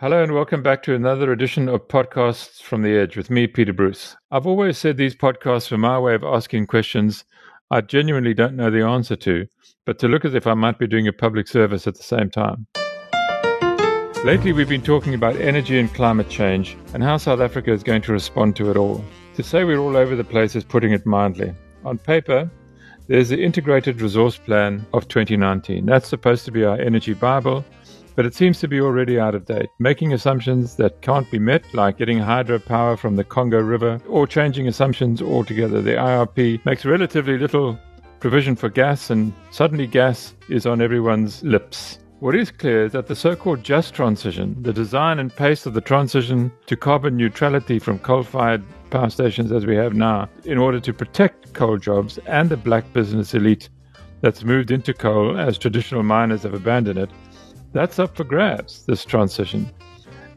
Hello and welcome back to another edition of Podcasts from the Edge with me, Peter Bruce. I've always said these podcasts are my way of asking questions I genuinely don't know the answer to, but to look as if I might be doing a public service at the same time. Lately, we've been talking about energy and climate change and how South Africa is going to respond to it all. To say we're all over the place is putting it mildly. On paper, there's the Integrated Resource Plan of 2019. That's supposed to be our energy Bible, but it seems to be already out of date, making assumptions that can't be met, like getting hydropower from the Congo River, or changing assumptions altogether. The IRP makes relatively little provision for gas, and suddenly gas is on everyone's lips. What is clear is that the so called just transition, the design and pace of the transition to carbon neutrality from coal fired power stations as we have now, in order to protect coal jobs and the black business elite that's moved into coal as traditional miners have abandoned it, that's up for grabs, this transition.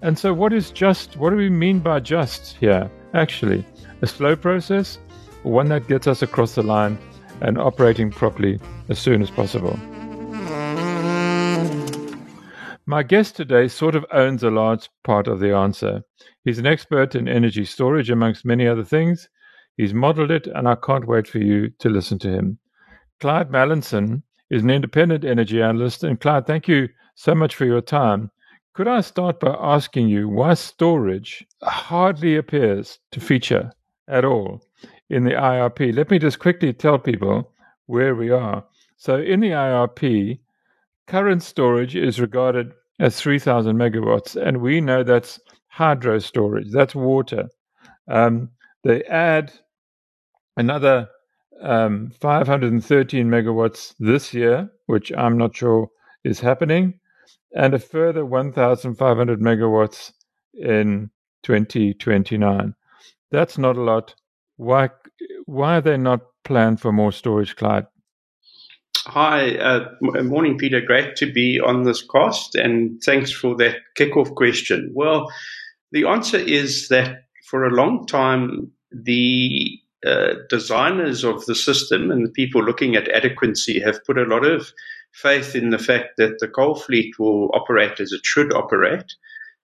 And so, what is just? What do we mean by just here, actually? A slow process, one that gets us across the line and operating properly as soon as possible? My guest today sort of owns a large part of the answer. He's an expert in energy storage, amongst many other things. He's modeled it, and I can't wait for you to listen to him. Clyde Mallinson is an independent energy analyst. And Clyde, thank you so much for your time. Could I start by asking you why storage hardly appears to feature at all in the IRP? Let me just quickly tell people where we are. So, in the IRP, current storage is regarded as 3,000 megawatts, and we know that's hydro storage, that's water. Um, they add another um, 513 megawatts this year, which I'm not sure is happening, and a further 1,500 megawatts in 2029. That's not a lot. Why, why are they not planned for more storage, Clyde? Hi, uh, morning, Peter. Great to be on this cast, and thanks for that kickoff question. Well, the answer is that for a long time, the uh, designers of the system and the people looking at adequacy have put a lot of faith in the fact that the coal fleet will operate as it should operate,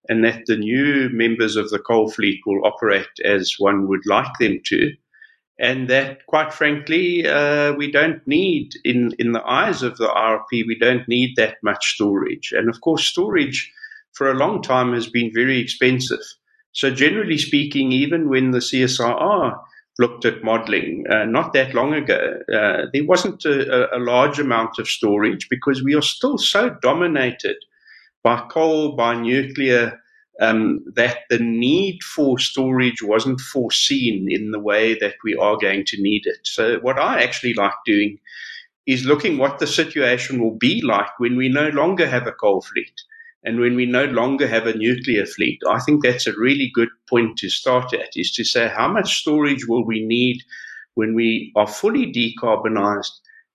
and that the new members of the coal fleet will operate as one would like them to and that, quite frankly, uh, we don't need in in the eyes of the IRP, we don't need that much storage. And of course, storage for a long time has been very expensive. So, generally speaking, even when the CSIR looked at modeling uh, not that long ago, uh, there wasn't a, a large amount of storage because we are still so dominated by coal, by nuclear um, that the need for storage wasn't foreseen in the way that we are going to need it. So, what I actually like doing is looking what the situation will be like when we no longer have a coal fleet and when we no longer have a nuclear fleet. I think that's a really good point to start at is to say how much storage will we need when we are fully decarbonized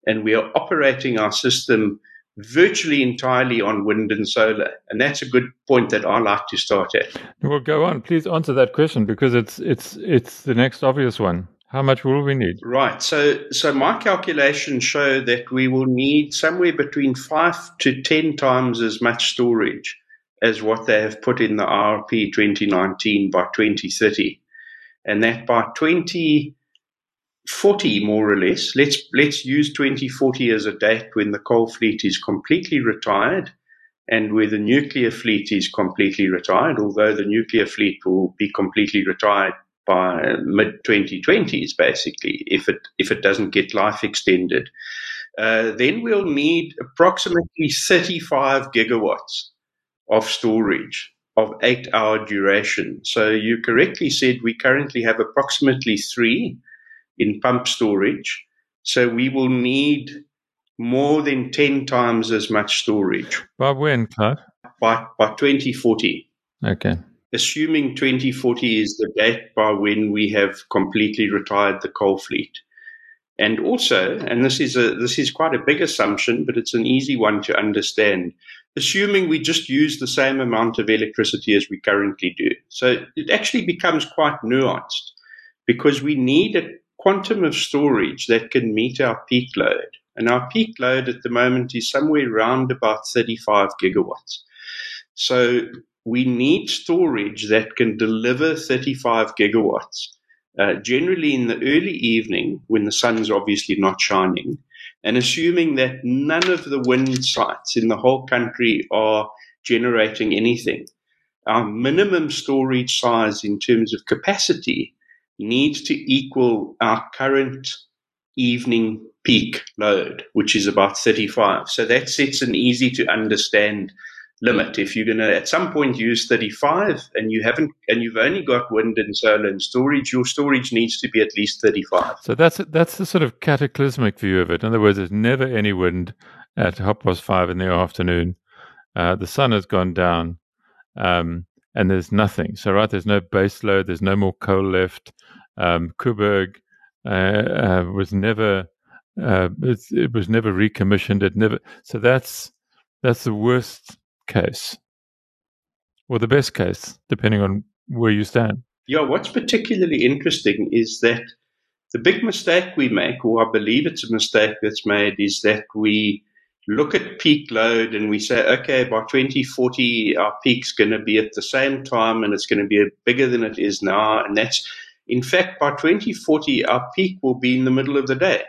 and we are operating our system virtually entirely on wind and solar. And that's a good point that I like to start at. Well, go on. Please answer that question because it's it's it's the next obvious one. How much will we need? Right. So so my calculations show that we will need somewhere between five to ten times as much storage as what they have put in the RP 2019 by 2030. And that by 2040, more or less let's let's use 2040 as a date when the coal fleet is completely retired and where the nuclear fleet is completely retired although the nuclear fleet will be completely retired by mid 2020s basically if it if it doesn't get life extended uh, then we'll need approximately 35 gigawatts of storage of eight hour duration so you correctly said we currently have approximately three in pump storage. So we will need more than 10 times as much storage. By when, Clive? By, by 2040. Okay. Assuming 2040 is the date by when we have completely retired the coal fleet. And also, and this is a this is quite a big assumption, but it's an easy one to understand. Assuming we just use the same amount of electricity as we currently do. So it actually becomes quite nuanced because we need a quantum of storage that can meet our peak load. And our peak load at the moment is somewhere around about 35 gigawatts. So we need storage that can deliver 35 gigawatts. Uh, generally in the early evening when the sun's obviously not shining, and assuming that none of the wind sites in the whole country are generating anything, our minimum storage size in terms of capacity needs to equal our current evening peak load, which is about 35. So that sets an easy to understand limit. If you're going to at some point use 35 and you haven't, and you've only got wind and solar and storage, your storage needs to be at least 35. So that's that's the sort of cataclysmic view of it. In other words, there's never any wind at half past five in the afternoon. Uh, the sun has gone down, um, and there's nothing. So right, there's no base load. There's no more coal left. Um, Koeberg uh, uh, was never uh, it was never recommissioned. It never. So that's that's the worst case, or the best case, depending on where you stand. Yeah, what's particularly interesting is that the big mistake we make, or I believe it's a mistake that's made, is that we look at peak load and we say, okay, by 2040, our peak's going to be at the same time and it's going to be bigger than it is now. And that's, in fact, by 2040, our peak will be in the middle of the day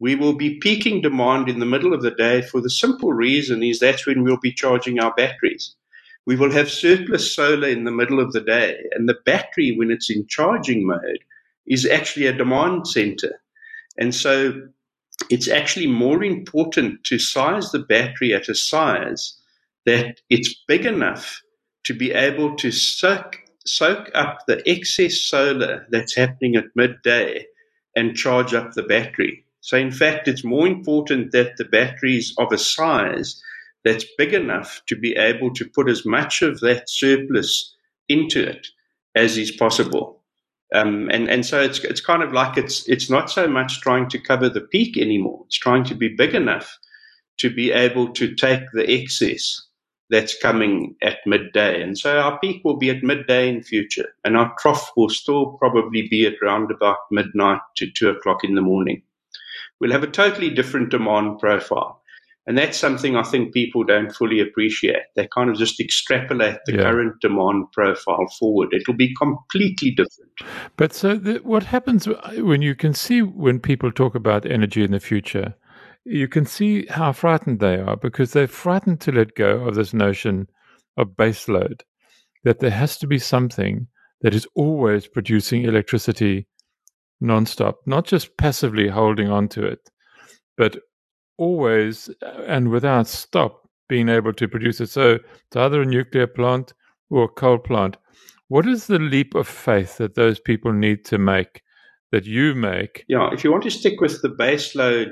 we will be peaking demand in the middle of the day for the simple reason is that's when we'll be charging our batteries. We will have surplus solar in the middle of the day, and the battery, when it's in charging mode, is actually a demand center. And so it's actually more important to size the battery at a size that it's big enough to be able to soak, soak up the excess solar that's happening at midday and charge up the battery. So, in fact, it's more important that the battery is of a size that's big enough to be able to put as much of that surplus into it as is possible. Um, and, and so it's, it's kind of like it's, it's not so much trying to cover the peak anymore. It's trying to be big enough to be able to take the excess that's coming at midday. And so our peak will be at midday in future, and our trough will still probably be at around about midnight to two o'clock in the morning we'll have a totally different demand profile. And that's something I think people don't fully appreciate. They kind of just extrapolate the yeah. current demand profile forward. It'll be completely different. But so the, what happens when you can see when people talk about energy in the future, you can see how frightened they are because they're frightened to let go of this notion of base load, that there has to be something that is always producing electricity nonstop, not just passively holding on to it, but always uh, and without stop being able to produce it. So it's either a nuclear plant or a coal plant. What is the leap of faith that those people need to make, that you make? Yeah, if you want to stick with the base load,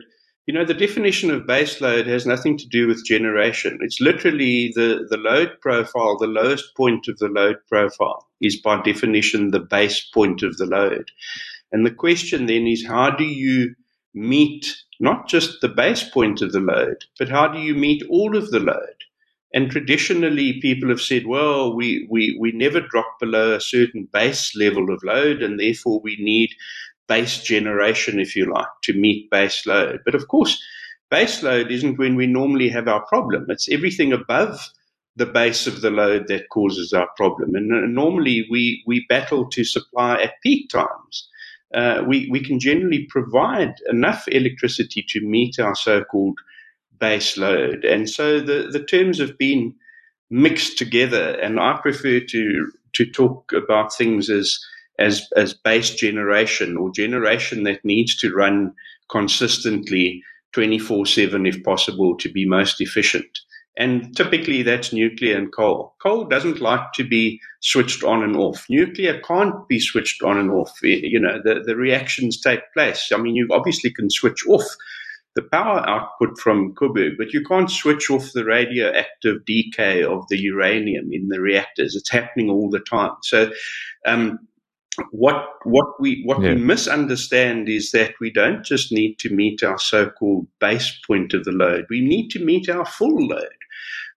you know, the definition of base load has nothing to do with generation. It's literally the, the load profile, the lowest point of the load profile is by definition the base point of the load. And the question then is how do you meet not just the base point of the load, but how do you meet all of the load? And traditionally, people have said, well, we, we, we never drop below a certain base level of load, and therefore we need base generation, if you like, to meet base load. But of course, base load isn't when we normally have our problem. It's everything above the base of the load that causes our problem. And uh, normally we, we battle to supply at peak times uh, we, we can generally provide enough electricity to meet our so-called base load. And so the, the terms have been mixed together, and I prefer to to talk about things as as as base generation or generation that needs to run consistently 24/7 if possible to be most efficient. And typically that's nuclear and coal. Coal doesn't like to be switched on and off. Nuclear can't be switched on and off. You know, the, the reactions take place. I mean, you obviously can switch off the power output from Koeberg, but you can't switch off the radioactive decay of the uranium in the reactors. It's happening all the time. So, um, what what we what yeah. we misunderstand is that we don't just need to meet our so-called base point of the load. We need to meet our full load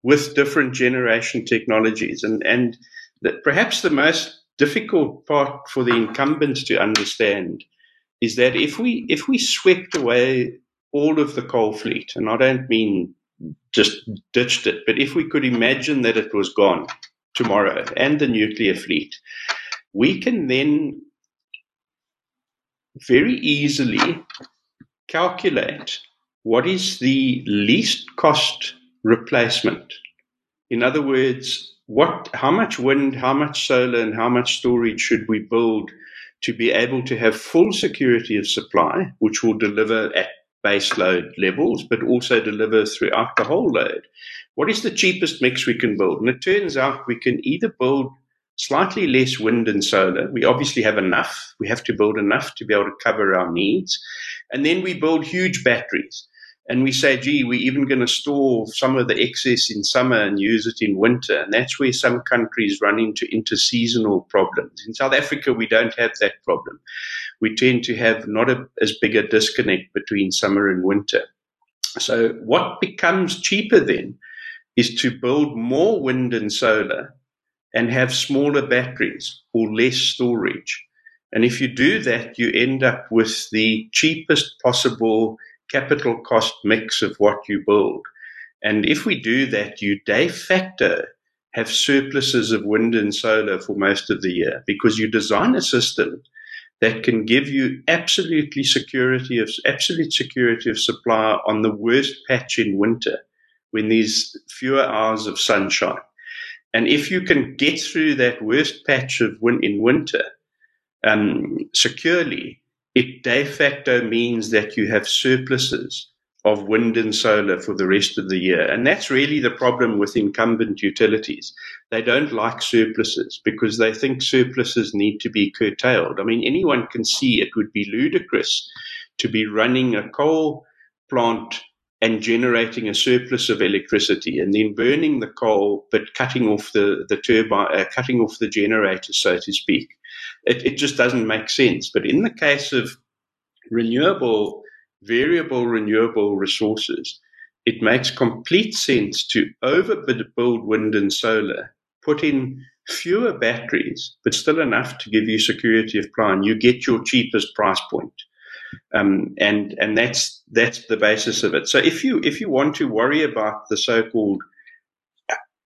with different generation technologies. And, and that perhaps the most difficult part for the incumbents to understand is that if we, if we swept away all of the coal fleet, and I don't mean just ditched it, but if we could imagine that it was gone, tomorrow and the nuclear fleet, we can then very easily calculate what is the least cost replacement. In other words, what, how much wind, how much solar, and how much storage should we build to be able to have full security of supply, which will deliver at base load levels, but also deliver throughout the whole load. What is the cheapest mix we can build? And it turns out we can either build slightly less wind and solar. We obviously have enough. We have to build enough to be able to cover our needs. And then we build huge batteries and we say, gee, we're even going to store some of the excess in summer and use it in winter. And that's where some countries run into interseasonal problems. In South Africa, we don't have that problem. We tend to have not a, as big a disconnect between summer and winter. So what becomes cheaper then is to build more wind and solar and have smaller batteries or less storage. And if you do that, you end up with the cheapest possible capital cost mix of what you build. And if we do that, you de facto have surpluses of wind and solar for most of the year because you design a system that can give you absolutely security of absolute security of supply on the worst patch in winter when there's fewer hours of sunshine. And if you can get through that worst patch of win- in winter um, securely, it de facto means that you have surpluses of wind and solar for the rest of the year. And that's really the problem with incumbent utilities. They don't like surpluses because they think surpluses need to be curtailed. I mean, anyone can see it would be ludicrous to be running a coal plant and generating a surplus of electricity and then burning the coal but cutting off the, the turbine, uh, cutting off the generator, so to speak. It, it just doesn't make sense. But in the case of renewable, variable renewable resources, it makes complete sense to overbuild wind and solar, put in fewer batteries, but still enough to give you security of plan. you get your cheapest price point. Um, and and that's that's the basis of it. So if you if you want to worry about the so-called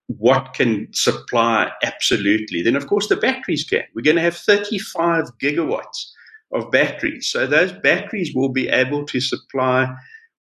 what can supply absolutely, then of course the batteries can. We're going to have 35 gigawatts of batteries. So those batteries will be able to supply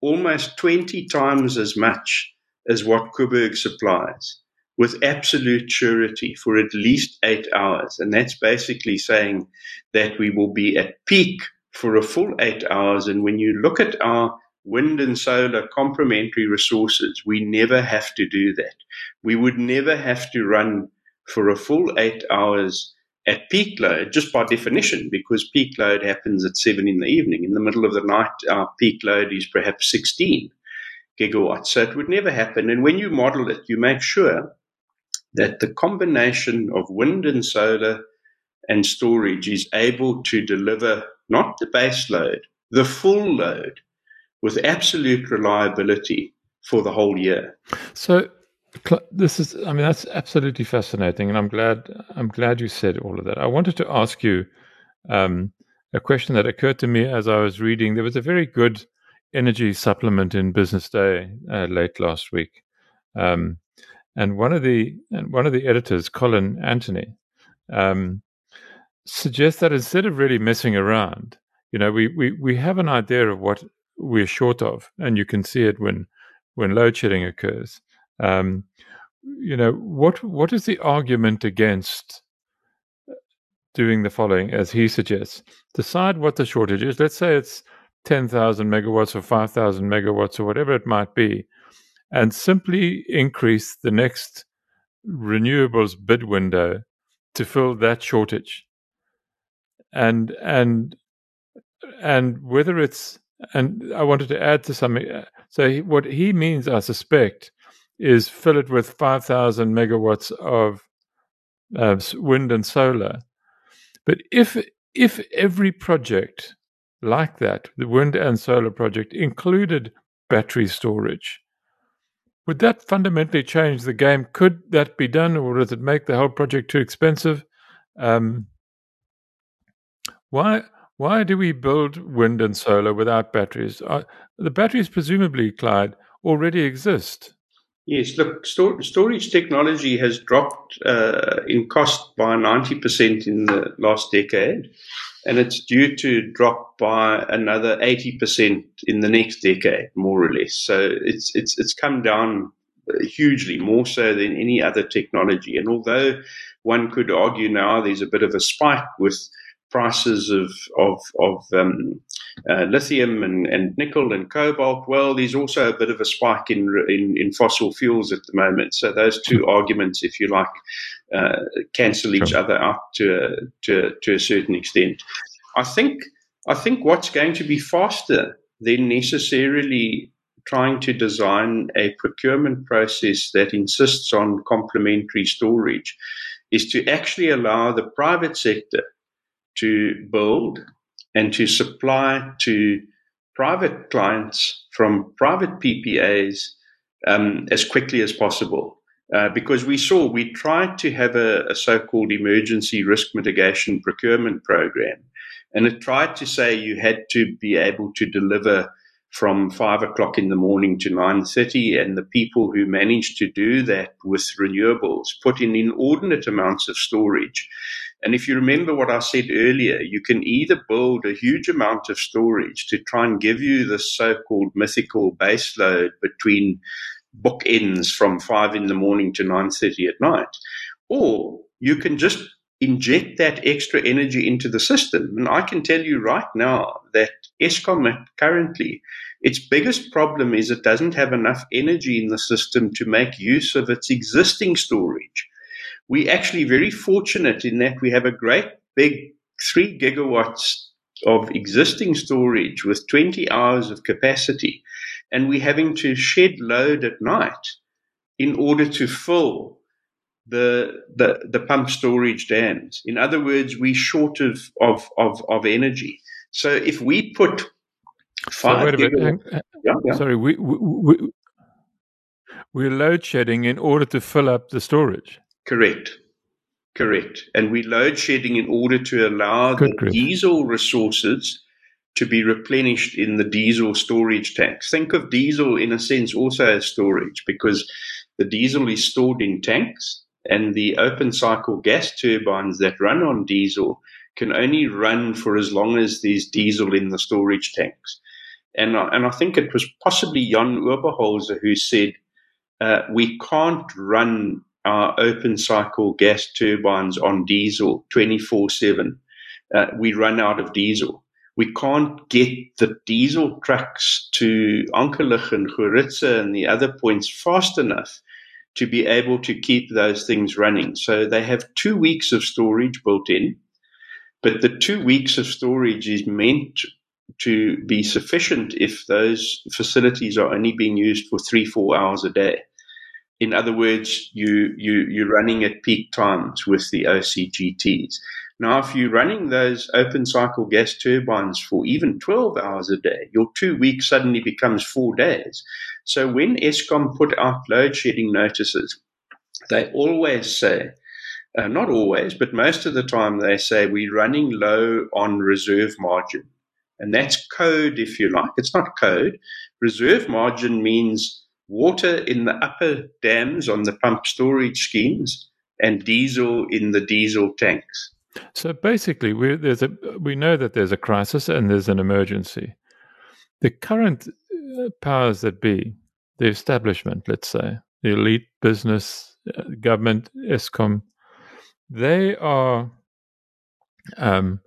almost 20 times as much as what Koeberg supplies with absolute surety for at least eight hours. And that's basically saying that we will be at peak for a full eight hours. And when you look at our wind and solar complementary resources, we never have to do that. We would never have to run for a full eight hours at peak load, just by definition, because peak load happens at seven in the evening. In the middle of the night, our peak load is perhaps 16 gigawatts. So it would never happen. And when you model it, you make sure that the combination of wind and solar and storage is able to deliver not the base load, the full load with absolute reliability for the whole year. So this is i mean that's absolutely fascinating and i'm glad i'm glad you said all of that. I wanted to ask you um, a question that occurred to me as i was reading. There was a very good energy supplement in business day uh, late last week. Um, and one of the and one of the editors colin anthony um, suggests that instead of really messing around you know we, we we have an idea of what we're short of and you can see it when when load shedding occurs um, you know, what what is the argument against doing the following, as he suggests? Decide what the shortage is. Let's say it's ten thousand megawatts or five thousand megawatts or whatever it might be, and simply increase the next renewables bid window to fill that shortage. And and and whether it's and I wanted to add to something. Uh, so he, what he means, I suspect, is fill it with 5,000 megawatts of uh, wind and solar. But if if every project like that, the wind and solar project, included battery storage, would that fundamentally change the game? Could that be done, or does it make the whole project too expensive? Um, why why do we build wind and solar without batteries? Uh, the batteries, presumably, Clyde, already exist Yes, look, stor- storage technology has dropped uh, in cost by 90% in the last decade, and it's due to drop by another 80% in the next decade, more or less. So it's, it's, it's come down hugely, more so than any other technology. And although one could argue now there's a bit of a spike with prices of of, of um, uh, lithium and, and nickel and cobalt, well, there's also a bit of a spike in, in, in fossil fuels at the moment. So those two arguments, if you like, uh, cancel each sure. other out to a, to to a certain extent. I think I think what's going to be faster than necessarily trying to design a procurement process that insists on complementary storage is to actually allow the private sector to build and to supply to private clients from private PPAs um, as quickly as possible. Uh, because we saw we tried to have a, a so-called emergency risk mitigation procurement program, and it tried to say you had to be able to deliver from five o'clock in the morning to nine thirty, and the people who managed to do that with renewables put in inordinate amounts of storage. And if you remember what I said earlier, you can either build a huge amount of storage to try and give you the so-called mythical baseload between bookends from five in the morning to nine thirty at night, or you can just inject that extra energy into the system. And I can tell you right now that Eskom currently, its biggest problem is it doesn't have enough energy in the system to make use of its existing storage. We're actually very fortunate in that we have a great big three gigawatts of existing storage with 20 hours of capacity, and we're having to shed load at night in order to fill the, the, the pump storage dams. In other words, we're short of, of, of, of energy. So if we put five. So wait a minute. Yeah, yeah. Sorry, we, we, we, we're load shedding in order to fill up the storage. Correct. Correct. And we load shedding in order to allow Good the diesel resources to be replenished in the diesel storage tanks. Think of diesel in a sense also as storage because the diesel is stored in tanks and the open cycle gas turbines that run on diesel can only run for as long as there's diesel in the storage tanks. And, and I think it was possibly Jan Oberholzer who said, uh, we can't run our open cycle gas turbines on diesel 24 uh, 7. We run out of diesel. We can't get the diesel trucks to Ankerlig and Gourikwa and the other points fast enough to be able to keep those things running. So they have two weeks of storage built in, but the two weeks of storage is meant to be sufficient if those facilities are only being used for three, four hours a day. In other words, you, you, you're running at peak times with the OCGTs. Now, if you're running those open cycle gas turbines for even 12 hours a day, your two weeks suddenly becomes four days. So when Eskom put out load shedding notices, they always say, uh, not always, but most of the time they say we're running low on reserve margin. And that's code, if you like. It's not code. Reserve margin means water in the upper dams on the pump storage schemes and diesel in the diesel tanks. So basically, we, there's a, we know that there's a crisis and there's an emergency. The current uh, powers that be, the establishment, let's say, the elite business, uh, government, Eskom, they are um,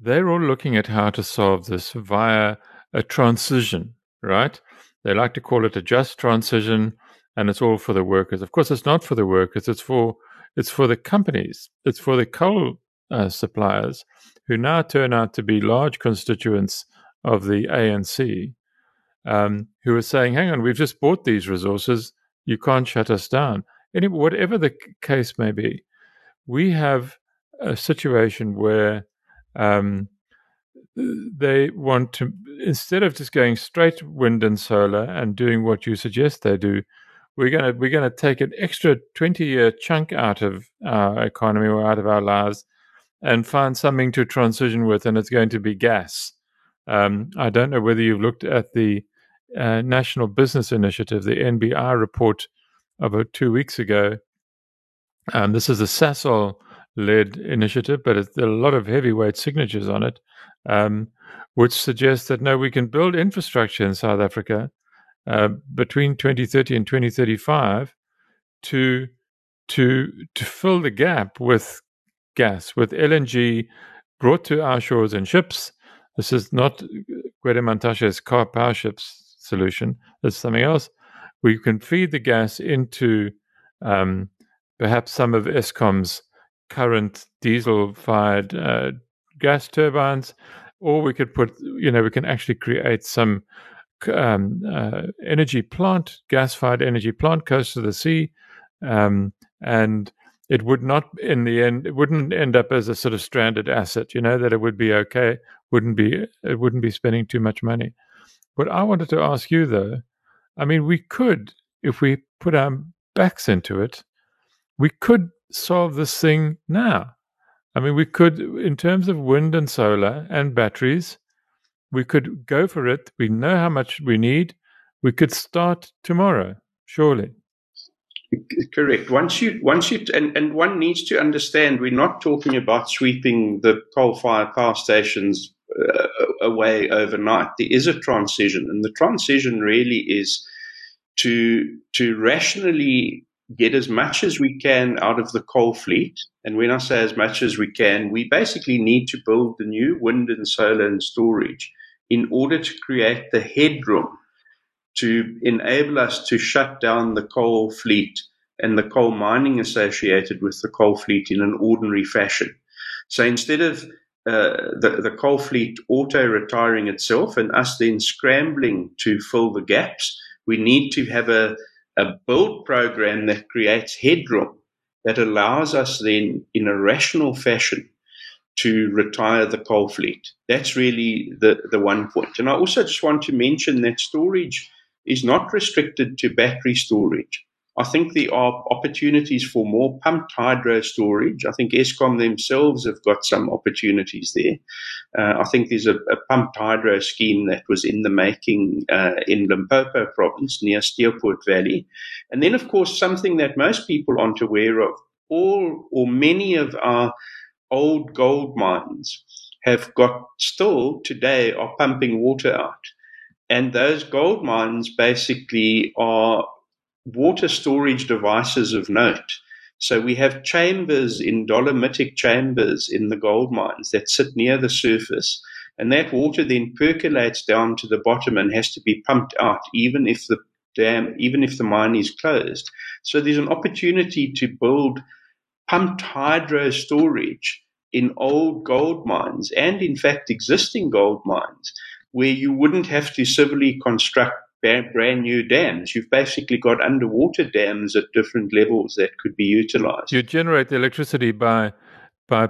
they're all looking at how to solve this via a transition, right? They like to call it a just transition, and it's all for the workers. Of course, it's not for the workers. It's for it's for the companies. It's for the coal uh, suppliers who now turn out to be large constituents of the ANC, um, who are saying, "Hang on, we've just bought these resources. You can't shut us down." Anyway, whatever the case may be, we have a situation where um, they want to instead of just going straight wind and solar and doing what you suggest they do we're going to we're going to take an extra 20 year chunk out of our economy or out of our lives and find something to transition with and it's going to be gas um, i don't know whether you've looked at the uh, national business initiative the nbi report about two weeks ago. Um, this is a Sasol led initiative, but there are a lot of heavyweight signatures on it, um, which suggests that no, we can build infrastructure in South Africa uh, between 2030 and 2035 to to to fill the gap with gas, with LNG brought to our shores in ships. This is not Gwede Mantashe's Karpowerships solution. It's something else. We can feed the gas into um, perhaps some of Eskom's current diesel-fired uh, gas turbines, or we could put, you know, we can actually create some um, uh, energy plant, gas-fired energy plant close to the sea, um, and it would not in the end it wouldn't end up as a sort of stranded asset you know that it would be okay wouldn't be it wouldn't be spending too much money. But i wanted to ask you though i mean we could if we put our backs into it we could solve this thing now i mean we could in terms of wind and solar and batteries we could go for it we know how much we need we could start tomorrow surely Correct. Once you, once you, and, and one needs to understand, we're not talking about sweeping the coal-fired power stations uh, away overnight. There is a transition, and the transition really is to to rationally get as much as we can out of the coal fleet. And when I say as much as we can, we basically need to build the new wind and solar and storage in order to create the headroom to enable us to shut down the coal fleet and the coal mining associated with the coal fleet in an ordinary fashion. So instead of uh, the, the coal fleet auto retiring itself and us then scrambling to fill the gaps, we need to have a, a build program that creates headroom that allows us then, in a rational fashion, to retire the coal fleet. That's really the, the one point. And I also just want to mention that storage is not restricted to battery storage. I think there are opportunities for more pumped hydro storage. I think Eskom themselves have got some opportunities there. Uh, I think there's a, a, pumped hydro scheme that was in the making uh, in Limpopo province near Steelpoort Valley. And then, of course, something that most people aren't aware of all or many of our old gold mines have got still today are pumping water out. And those gold mines basically are water storage devices of note. So we have chambers in dolomitic chambers in the gold mines that sit near the surface. And that water then percolates down to the bottom and has to be pumped out, even if the dam, even if the mine is closed. So there's an opportunity to build pumped hydro storage in old gold mines and in fact existing gold mines where you wouldn't have to civilly construct brand new dams. You've basically got underwater dams at different levels that could be utilized. You generate the electricity by by,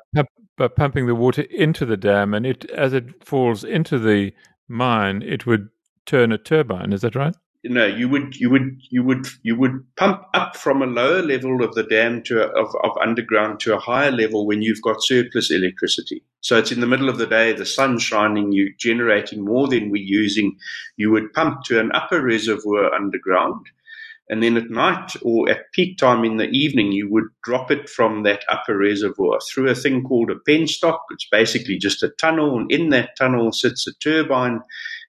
by pumping the water into the dam, and it as it falls into the mine, it would turn a turbine. Is that right? You know, you would you would you would you would pump up from a lower level of the dam to a, of, of underground to a higher level when you've got surplus electricity. So it's in the middle of the day, the sun's shining, you generating more than we're using. You would pump to an upper reservoir underground, and then at night or at peak time in the evening, you would drop it from that upper reservoir through a thing called a penstock. It's basically just a tunnel, and in that tunnel sits a turbine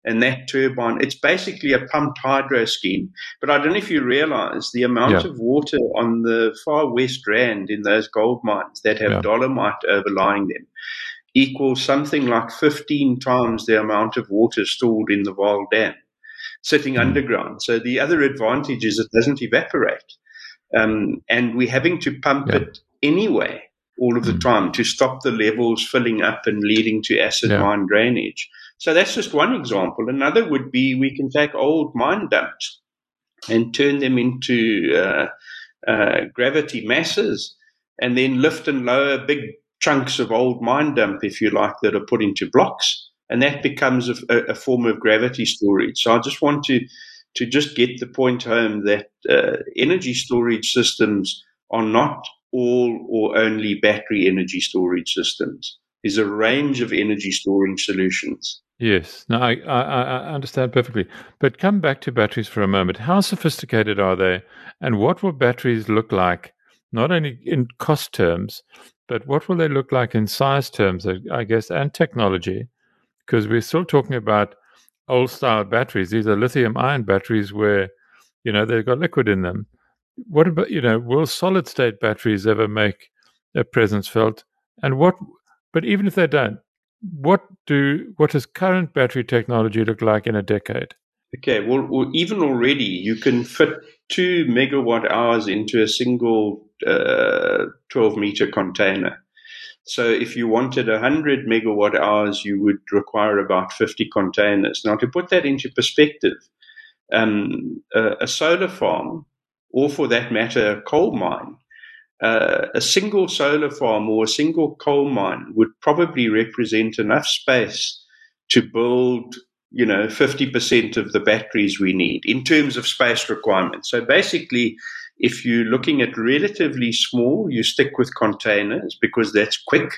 and that turbine, it's basically a pumped hydro scheme. But I don't know if you realize the amount yeah. of water on the far west rand in those gold mines that have yeah. dolomite overlying them equals something like 15 times the amount of water stored in the Vaal Dam sitting mm. underground. So the other advantage is it doesn't evaporate. Um, and we're having to pump yeah. it anyway all of the mm. time to stop the levels filling up and leading to acid mine drainage. So that's just one example. Another would be we can take old mine dumps and turn them into uh, uh, gravity masses and then lift and lower big chunks of old mine dump, if you like, that are put into blocks. And that becomes a, a form of gravity storage. So I just want to, to just get the point home that uh, energy storage systems are not all or only battery energy storage systems. There's a range of energy storage solutions. Yes, no, I, I, I, understand perfectly. But come back to batteries for a moment. How sophisticated are they, and what will batteries look like, not only in cost terms, but what will they look like in size terms, I guess, and technology? Because we're still talking about old style batteries. These are lithium ion batteries where, you know, they've got liquid in them. What about, you know, will solid state batteries ever make a presence felt? And what, but even if they don't, what do what does current battery technology look like in a decade? Okay, well, even already you can fit two megawatt hours into a single uh, 12 meter container. So if you wanted 100 megawatt hours, you would require about 50 containers. Now, to put that into perspective, um, a, a solar farm, or for that matter, a coal mine, uh, a single solar farm or a single coal mine would probably represent enough space to build, you know, 50% of the batteries we need in terms of space requirements. So basically, if you're looking at relatively small, you stick with containers because that's quick.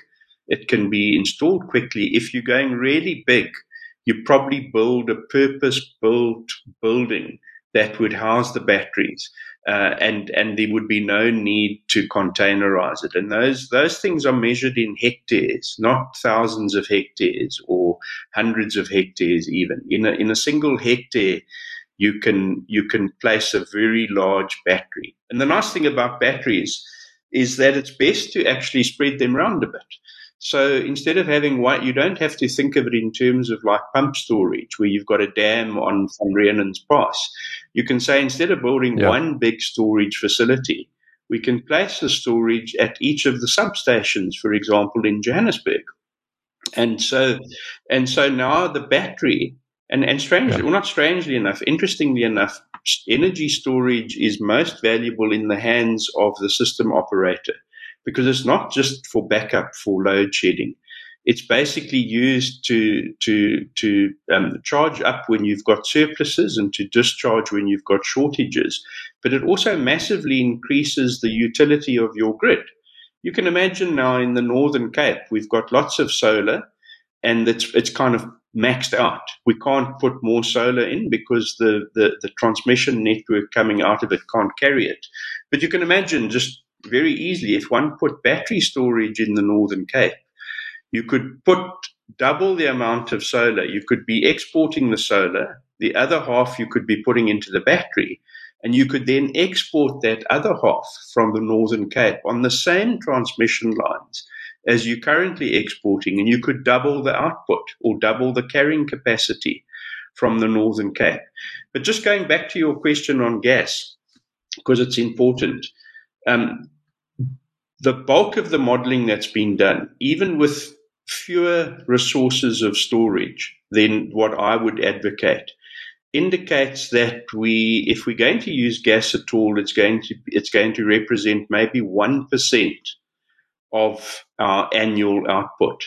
It can be installed quickly. If you're going really big, you probably build a purpose built building that would house the batteries uh, and and there would be no need to containerize it. And those those things are measured in hectares, not thousands of hectares or hundreds of hectares. Even in a in a single hectare, you can you can place a very large battery. And the nice thing about batteries is that it's best to actually spread them around a bit. So instead of having one, you don't have to think of it in terms of like pump storage, where you've got a dam on Van Reenen's Pass. You can say instead of building yeah. one big storage facility, we can place the storage at each of the substations, for example, in Johannesburg. And so, and so now the battery, and, and strangely, yeah. well, not strangely enough, interestingly enough, energy storage is most valuable in the hands of the system operator because it's not just for backup for load shedding. It's basically used to to to um, charge up when you've got surpluses and to discharge when you've got shortages. But it also massively increases the utility of your grid. You can imagine now in the Northern Cape, we've got lots of solar, and it's it's kind of maxed out. We can't put more solar in because the, the, the transmission network coming out of it can't carry it. But you can imagine just very easily if one put battery storage in the Northern Cape, you could put double the amount of solar. You could be exporting the solar, the other half you could be putting into the battery, and you could then export that other half from the Northern Cape on the same transmission lines as you're currently exporting, and you could double the output or double the carrying capacity from the Northern Cape. But just going back to your question on gas, because it's important. Um, the bulk of the modeling that's been done, even with fewer resources of storage than what I would advocate, indicates that we, if we're going to use gas at all, it's going to it's going to represent maybe one percent of our annual output.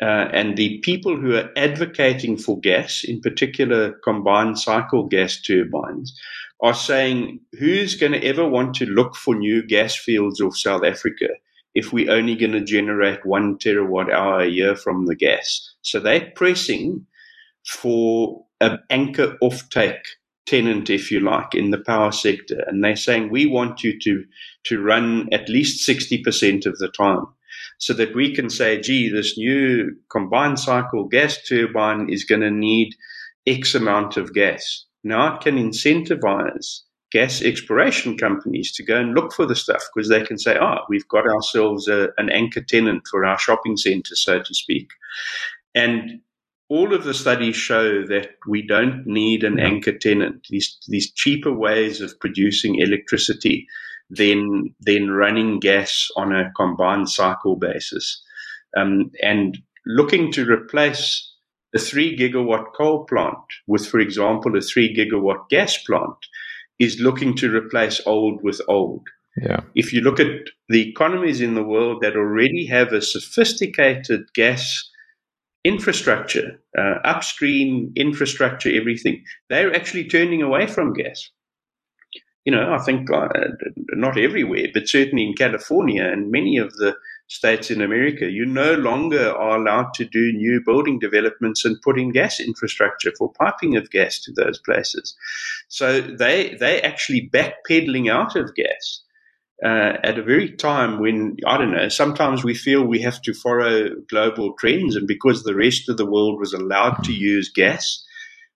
Uh, and the people who are advocating for gas, in particular combined cycle gas turbines, are saying who's going to ever want to look for new gas fields of South Africa if we're only going to generate one terawatt hour a year from the gas? So they're pressing for an anchor offtake tenant, if you like, in the power sector. And they're saying we want you to, to run at least 60% of the time so that we can say, gee, this new combined cycle gas turbine is going to need X amount of gas now it can incentivize gas exploration companies to go and look for the stuff because they can say, oh, we've got ourselves a, an anchor tenant for our shopping center, so to speak. And all of the studies show that we don't need an anchor tenant. These these cheaper ways of producing electricity than than running gas on a combined cycle basis, um, and looking to replace a three gigawatt coal plant with, for example, a three gigawatt gas plant is looking to replace old with old. Yeah. If you look at the economies in the world that already have a sophisticated gas infrastructure, uh, upstream infrastructure, everything, they're actually turning away from gas. You know, I think uh, not everywhere, but certainly in California and many of the states in America. You no longer are allowed to do new building developments and put in gas infrastructure for piping of gas to those places. So they they actually backpedaling out of gas. Uh, at a very time when I don't know. Sometimes we feel we have to follow global trends, and because the rest of the world was allowed to use gas,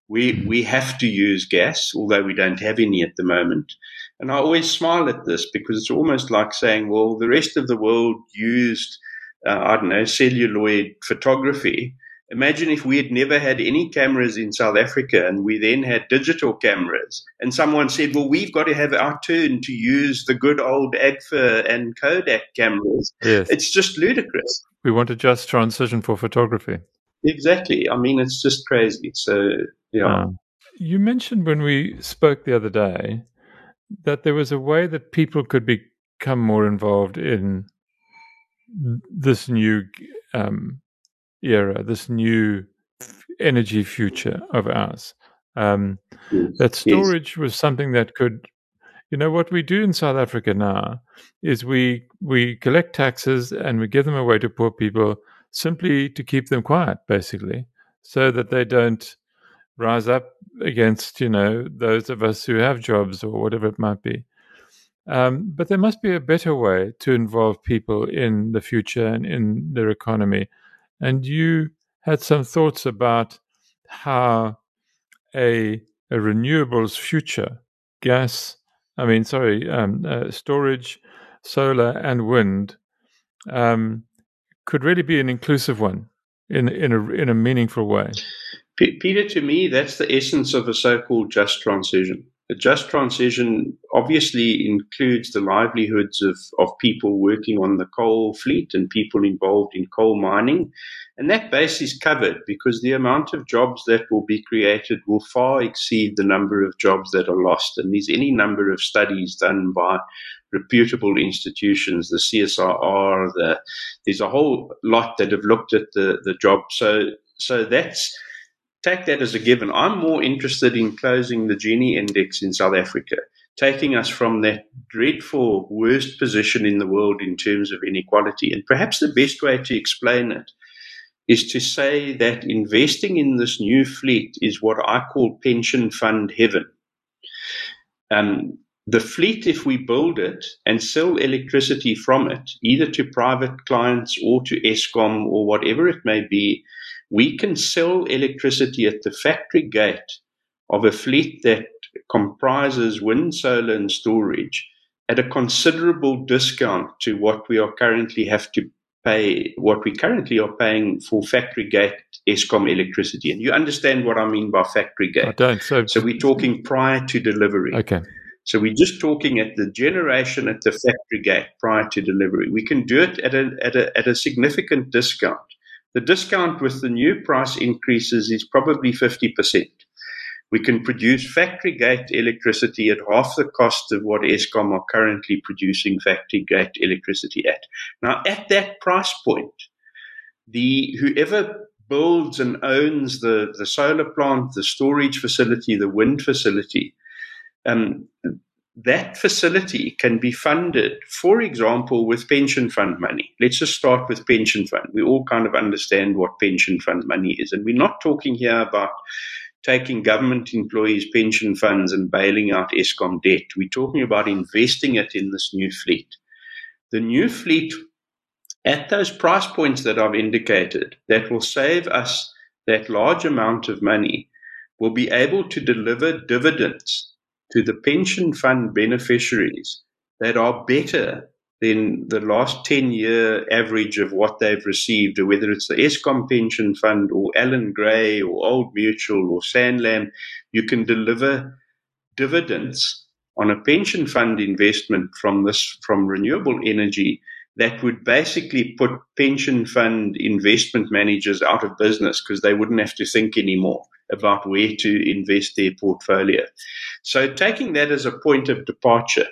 we we have to use gas, although we don't have any at the moment. And I always smile at this because it's almost like saying, well, the rest of the world used, uh, I don't know, celluloid photography. Imagine if we had never had any cameras in South Africa and we then had digital cameras and someone said, well, we've got to have our turn to use the good old Agfa and Kodak cameras. Yes. It's just ludicrous. We want a just transition for photography. Exactly. I mean, it's just crazy. So, yeah. Um, you mentioned when we spoke the other day that there was a way that people could become more involved in this new um, era, this new energy future of ours. Um, yes. That storage yes. was something that could, you know, what we do in South Africa now is we we collect taxes and we give them away to poor people simply to keep them quiet, basically, so that they don't rise up against you know those of us who have jobs or whatever it might be. Um, but there must be a better way to involve people in the future and in their economy. And you had some thoughts about how a, a renewables future, gas, I mean, sorry, um, uh, storage, solar, and wind, um, could really be an inclusive one in in a in a meaningful way. P- Peter, to me, that's the essence of a so-called just transition. A just transition obviously includes the livelihoods of, of people working on the coal fleet and people involved in coal mining. And that base is covered because the amount of jobs that will be created will far exceed the number of jobs that are lost. And there's any number of studies done by reputable institutions, the CSIR, the, there's a whole lot that have looked at the, the job. So, so that's, take that as a given. I'm more interested in closing the Gini index in South Africa, taking us from that dreadful worst position in the world in terms of inequality. And perhaps the best way to explain it is to say that investing in this new fleet is what I call pension fund heaven. Um, the fleet, if we build it and sell electricity from it, either to private clients or to Eskom or whatever it may be, we can sell electricity at the factory gate of a fleet that comprises wind, solar, and storage at a considerable discount to what we are currently have to pay, what we currently are paying for factory gate Eskom electricity. And you understand what I mean by factory gate. I don't. So, so we're talking prior to delivery. Okay. So we're just talking at the generation at the factory gate prior to delivery. We can do it at a, at a, at a significant discount. The discount with the new price increases is probably 50%. We can produce factory gate electricity at half the cost of what Eskom are currently producing factory gate electricity at. Now, at that price point, the whoever builds and owns the, the solar plant, the storage facility, the wind facility, um, that facility can be funded, for example, with pension fund money. Let's just start with pension fund. We all kind of understand what pension fund money is. And we're not talking here about taking government employees' pension funds and bailing out Eskom debt. We're talking about investing it in this new fleet. The new fleet, at those price points that I've indicated, that will save us that large amount of money, will be able to deliver dividends to the pension fund beneficiaries that are better than the last 10 year average of what they've received, whether it's the Eskom pension fund or Allan Gray or Old Mutual or Sanlam, you can deliver dividends on a pension fund investment from this, from renewable energy that would basically put pension fund investment managers out of business because they wouldn't have to think anymore about where to invest their portfolio. So taking that as a point of departure,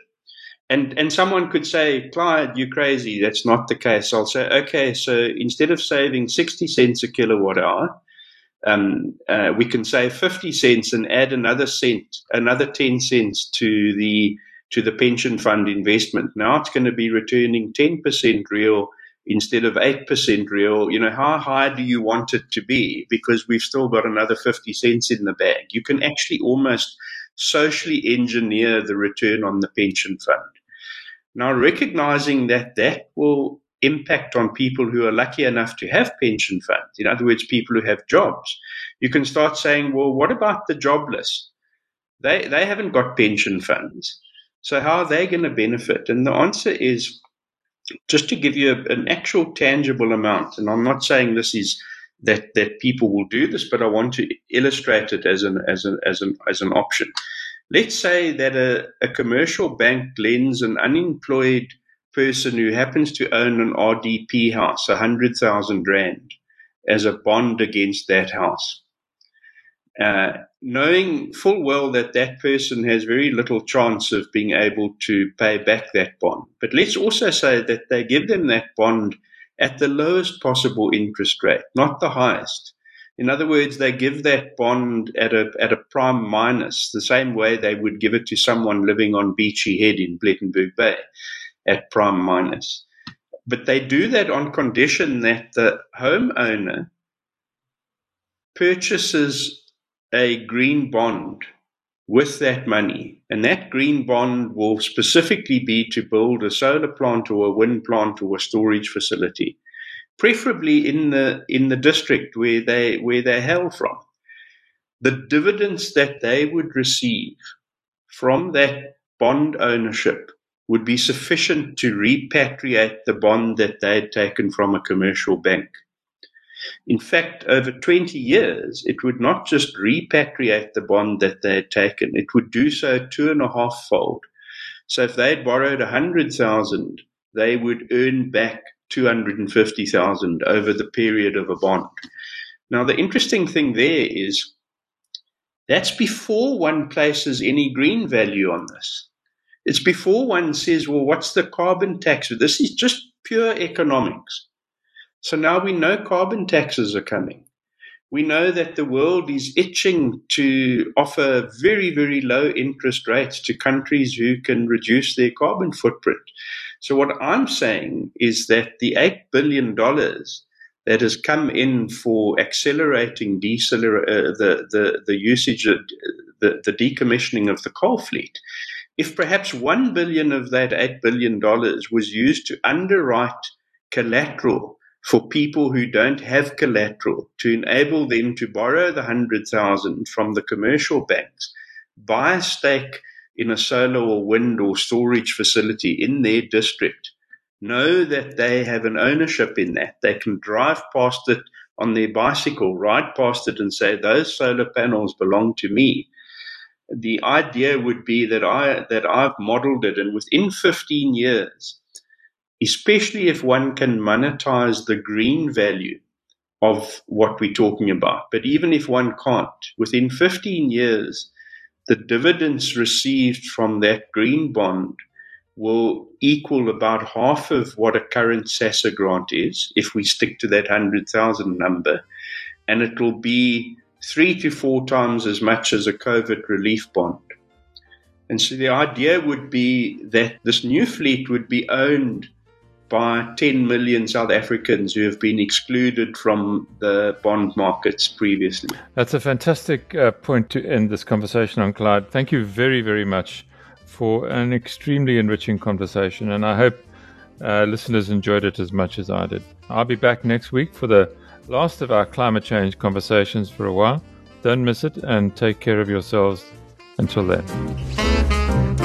and and someone could say, Clyde, you're crazy. That's not the case. I'll say, okay, so instead of saving 60 cents a kilowatt hour, um, uh, we can save 50 cents and add another cent, another 10 cents to the to the pension fund investment. Now it's going to be returning 10% real instead of 8% real, you know, how high do you want it to be? Because we've still got another 50 cents in the bag. You can actually almost socially engineer the return on the pension fund. Now, recognizing that that will impact on people who are lucky enough to have pension funds, in other words, people who have jobs, you can start saying, well, what about the jobless? They, they haven't got pension funds. So, how are they going to benefit? And the answer is just to give you an actual tangible amount. And I'm not saying this is that, that people will do this, but I want to illustrate it as an, as an, as an, as an option. Let's say that a, a commercial bank lends an unemployed person who happens to own an RDP house, a hundred thousand rand, as a bond against that house. Uh, knowing full well that that person has very little chance of being able to pay back that bond. But let's also say that they give them that bond at the lowest possible interest rate, not the highest. In other words, they give that bond at a at a prime minus, the same way they would give it to someone living on Beachy Head in Plettenberg Bay at prime minus. But they do that on condition that the homeowner purchases a green bond with that money. And that green bond will specifically be to build a solar plant or a wind plant or a storage facility preferably in the in the district where they where they hail from. The dividends that they would receive from that bond ownership would be sufficient to repatriate the bond that they had taken from a commercial bank. In fact, over 20 years, it would not just repatriate the bond that they had taken, it would do so two and a half fold. So if they had borrowed 100,000, they would earn back 250,000 over the period of a bond. Now, the interesting thing there is that's before one places any green value on this. It's before one says, well, what's the carbon tax? This is just pure economics. So now we know carbon taxes are coming. We know that the world is itching to offer very, very low interest rates to countries who can reduce their carbon footprint. So what I'm saying is that the $8 billion that has come in for accelerating deceler- uh, the, the, the usage of the, the decommissioning of the coal fleet, if perhaps 1 billion of that $8 billion was used to underwrite collateral for people who don't have collateral to enable them to borrow the 100,000 from the commercial banks, buy a stake in a solar or wind or storage facility in their district know that they have an ownership in that. They can drive past it on their bicycle, ride past it and say, those solar panels belong to me. The idea would be that I, that I've modeled it and within 15 years, especially if one can monetize the green value of what we're talking about. But even if one can't, within 15 years, the dividends received from that green bond will equal about half of what a current SASSA grant is if we stick to that 100,000 number. And it will be three to four times as much as a COVID relief bond. And so the idea would be that this new fleet would be owned by 10 million South Africans who have been excluded from the bond markets previously. That's a fantastic uh, point to end this conversation on, Clyde. Thank you very, very much for an extremely enriching conversation, and I hope uh, listeners enjoyed it as much as I did. I'll be back next week for the last of our climate change conversations for a while. Don't miss it and take care of yourselves until then.